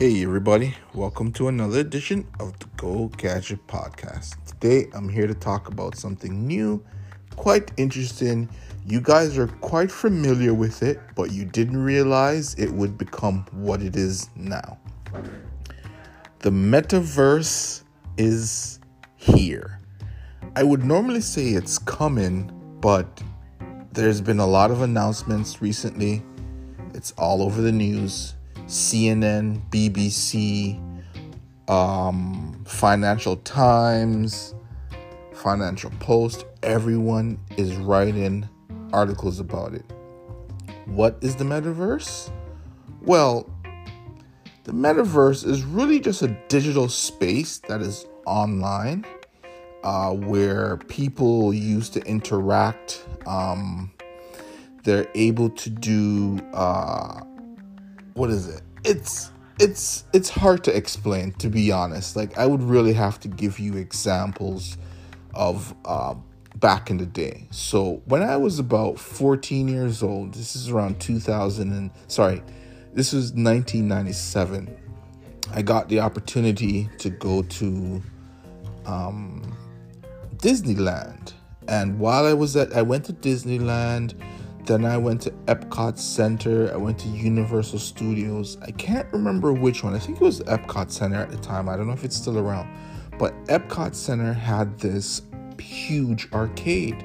Hey, everybody, welcome to another edition of the Go Gadget Podcast. Today, I'm here to talk about something new, quite interesting. You guys are quite familiar with it, but you didn't realize it would become what it is now. The metaverse is here. I would normally say it's coming, but there's been a lot of announcements recently. It's all over the news CNN, BBC, um, Financial Times, Financial Post, everyone is writing articles about it. What is the metaverse? Well, the metaverse is really just a digital space that is online uh, where people used to interact. Um, they're able to do. Uh, what is it? It's it's it's hard to explain to be honest. Like I would really have to give you examples of uh, back in the day. So when I was about 14 years old, this is around 2000 and sorry, this was 1997. I got the opportunity to go to um, Disneyland, and while I was at, I went to Disneyland then I went to Epcot Center. I went to Universal Studios. I can't remember which one. I think it was Epcot Center at the time. I don't know if it's still around. But Epcot Center had this huge arcade.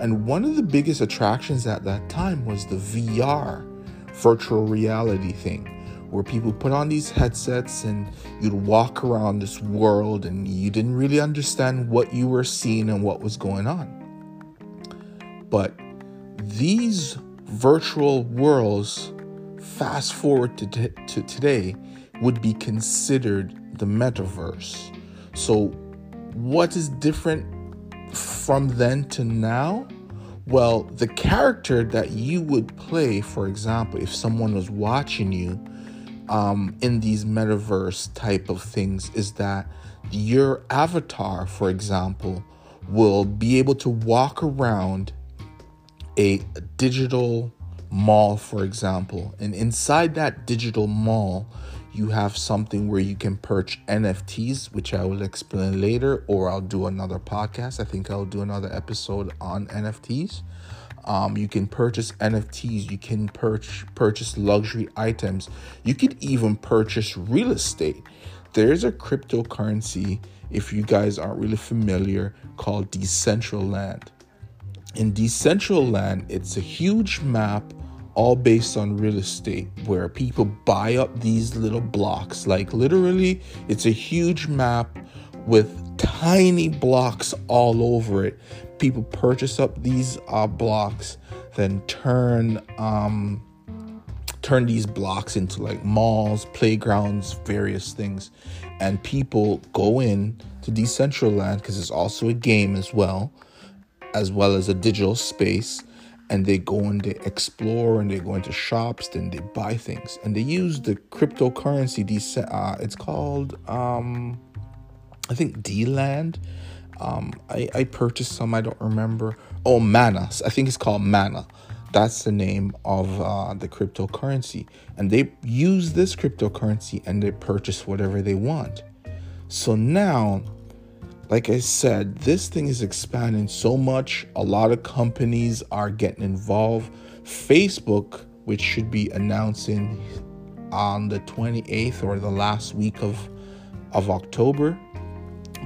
And one of the biggest attractions at that time was the VR, virtual reality thing, where people put on these headsets and you'd walk around this world and you didn't really understand what you were seeing and what was going on. But these virtual worlds, fast forward to, t- to today, would be considered the metaverse. So, what is different from then to now? Well, the character that you would play, for example, if someone was watching you um, in these metaverse type of things, is that your avatar, for example, will be able to walk around a digital mall, for example, and inside that digital mall, you have something where you can purchase NFTs, which I will explain later, or I'll do another podcast. I think I'll do another episode on NFTs. Um, you can purchase NFTs. You can purchase purchase luxury items. You could even purchase real estate. There's a cryptocurrency, if you guys aren't really familiar, called Decentraland in Decentraland, it's a huge map all based on real estate where people buy up these little blocks. Like literally, it's a huge map with tiny blocks all over it. People purchase up these uh, blocks, then turn um, turn these blocks into like malls, playgrounds, various things, and people go in to Decentraland because it's also a game as well as well as a digital space and they go and they explore and they go into shops then they buy things. And they use the cryptocurrency uh, it's called um, i think d-land. Um, I, I purchased some i don't remember. Oh mana. I think it's called mana. That's the name of uh, the cryptocurrency. And they use this cryptocurrency and they purchase whatever they want. So now like I said, this thing is expanding so much. A lot of companies are getting involved. Facebook, which should be announcing on the 28th or the last week of of October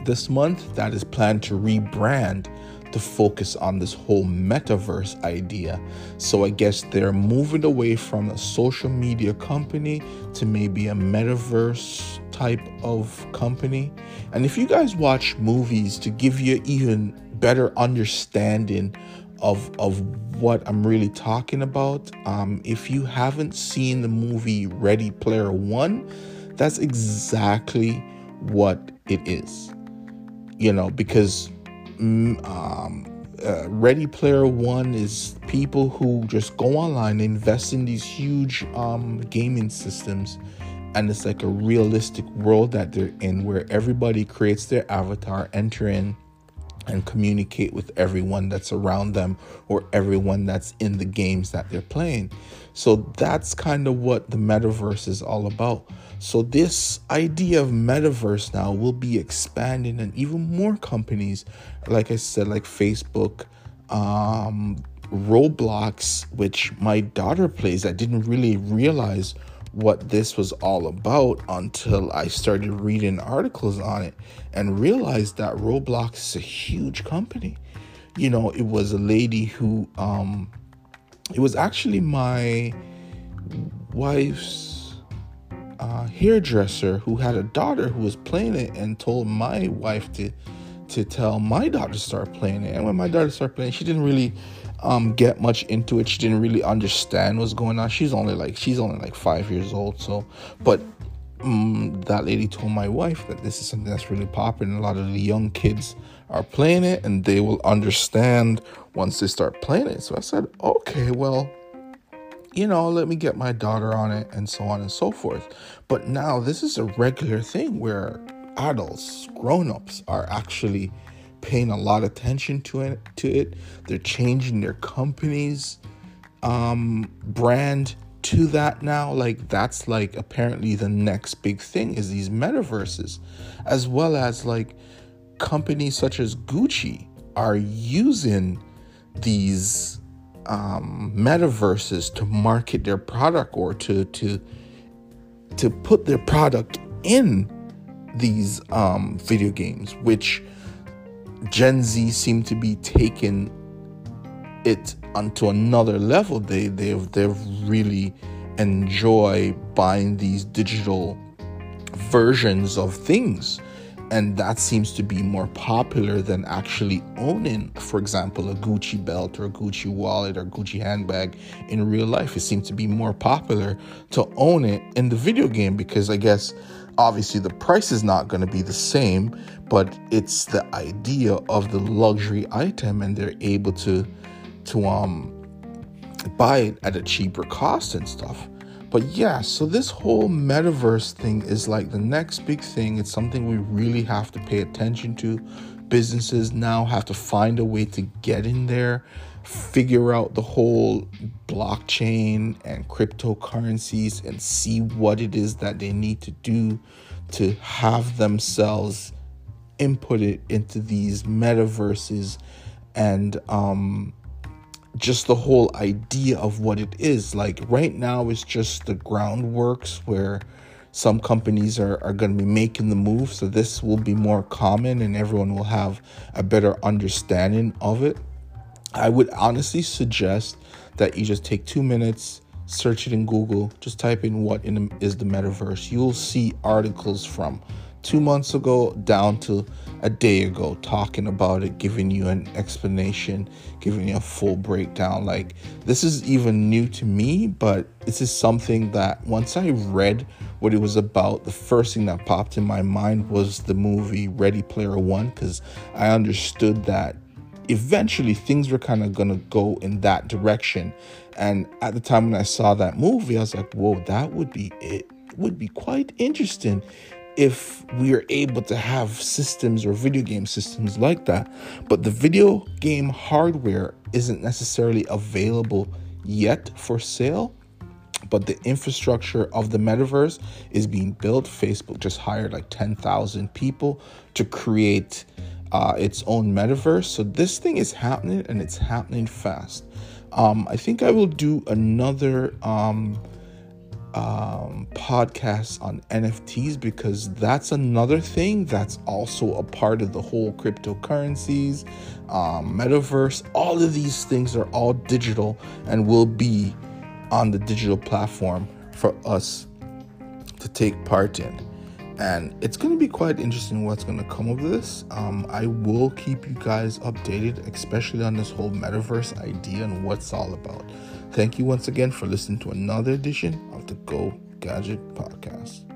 this month, that is planned to rebrand to focus on this whole metaverse idea. So I guess they're moving away from a social media company to maybe a metaverse type of company. And if you guys watch movies to give you even better understanding of of what I'm really talking about, um, if you haven't seen the movie Ready Player One, that's exactly what it is. You know, because mm, um, uh, Ready Player One is people who just go online, invest in these huge um, gaming systems, and it's like a realistic world that they're in where everybody creates their avatar, enter in, and communicate with everyone that's around them or everyone that's in the games that they're playing. So that's kind of what the metaverse is all about. So this idea of metaverse now will be expanding and even more companies like I said like Facebook um Roblox which my daughter plays I didn't really realize what this was all about until I started reading articles on it and realized that Roblox is a huge company. You know, it was a lady who, um, it was actually my wife's uh, hairdresser who had a daughter who was playing it and told my wife to to tell my daughter to start playing it. And when my daughter started playing, she didn't really um, get much into it. She didn't really understand what's going on. She's only like she's only like five years old. So, but um, that lady told my wife that this is something that's really popular, and a lot of the young kids are playing it, and they will understand once they start playing it. So I said, okay, well, you know, let me get my daughter on it, and so on and so forth. But now this is a regular thing where adults, grown-ups, are actually paying a lot of attention to it. To it, they're changing their company's um, brand to that now. Like that's like apparently the next big thing is these metaverses, as well as like companies such as Gucci are using these um, metaverses to market their product or to to to put their product in these um, video games, which Gen Z seem to be taking it onto another level. They they they really enjoy buying these digital versions of things and that seems to be more popular than actually owning for example a gucci belt or a gucci wallet or gucci handbag in real life. It seems to be more popular to own it in the video game because i guess obviously the price is not going to be the same but it's the idea of the luxury item and they're able to to um buy it at a cheaper cost and stuff but yeah so this whole metaverse thing is like the next big thing. It's something we really have to pay attention to. Businesses now have to find a way to get in there figure out the whole blockchain and cryptocurrencies and see what it is that they need to do to have themselves inputted into these metaverses. And um, just the whole idea of what it is. Like right now, it's just the groundworks where some companies are, are going to be making the move. So this will be more common and everyone will have a better understanding of it. I would honestly suggest that you just take two minutes, search it in Google, just type in what in the, is the metaverse. You'll see articles from two months ago down to a day ago talking about it, giving you an explanation, giving you a full breakdown. Like, this is even new to me, but this is something that once I read what it was about, the first thing that popped in my mind was the movie Ready Player One, because I understood that eventually things were kind of going to go in that direction. And at the time when I saw that movie, I was like, whoa, that would be it would be quite interesting if we are able to have systems or video game systems like that. But the video game hardware isn't necessarily available yet for sale. But the infrastructure of the metaverse is being built. Facebook just hired like 10,000 people to create uh, its own metaverse. So this thing is happening and it's happening fast. Um, I think I will do another um, um, podcast on NFTs because that's another thing that's also a part of the whole cryptocurrencies, um, metaverse. All of these things are all digital and will be on the digital platform for us to take part in and it's going to be quite interesting what's going to come of this. Um, I will keep you guys updated, especially on this whole metaverse idea and what's all about. Thank you once again for listening to another edition the Go Gadget Podcast.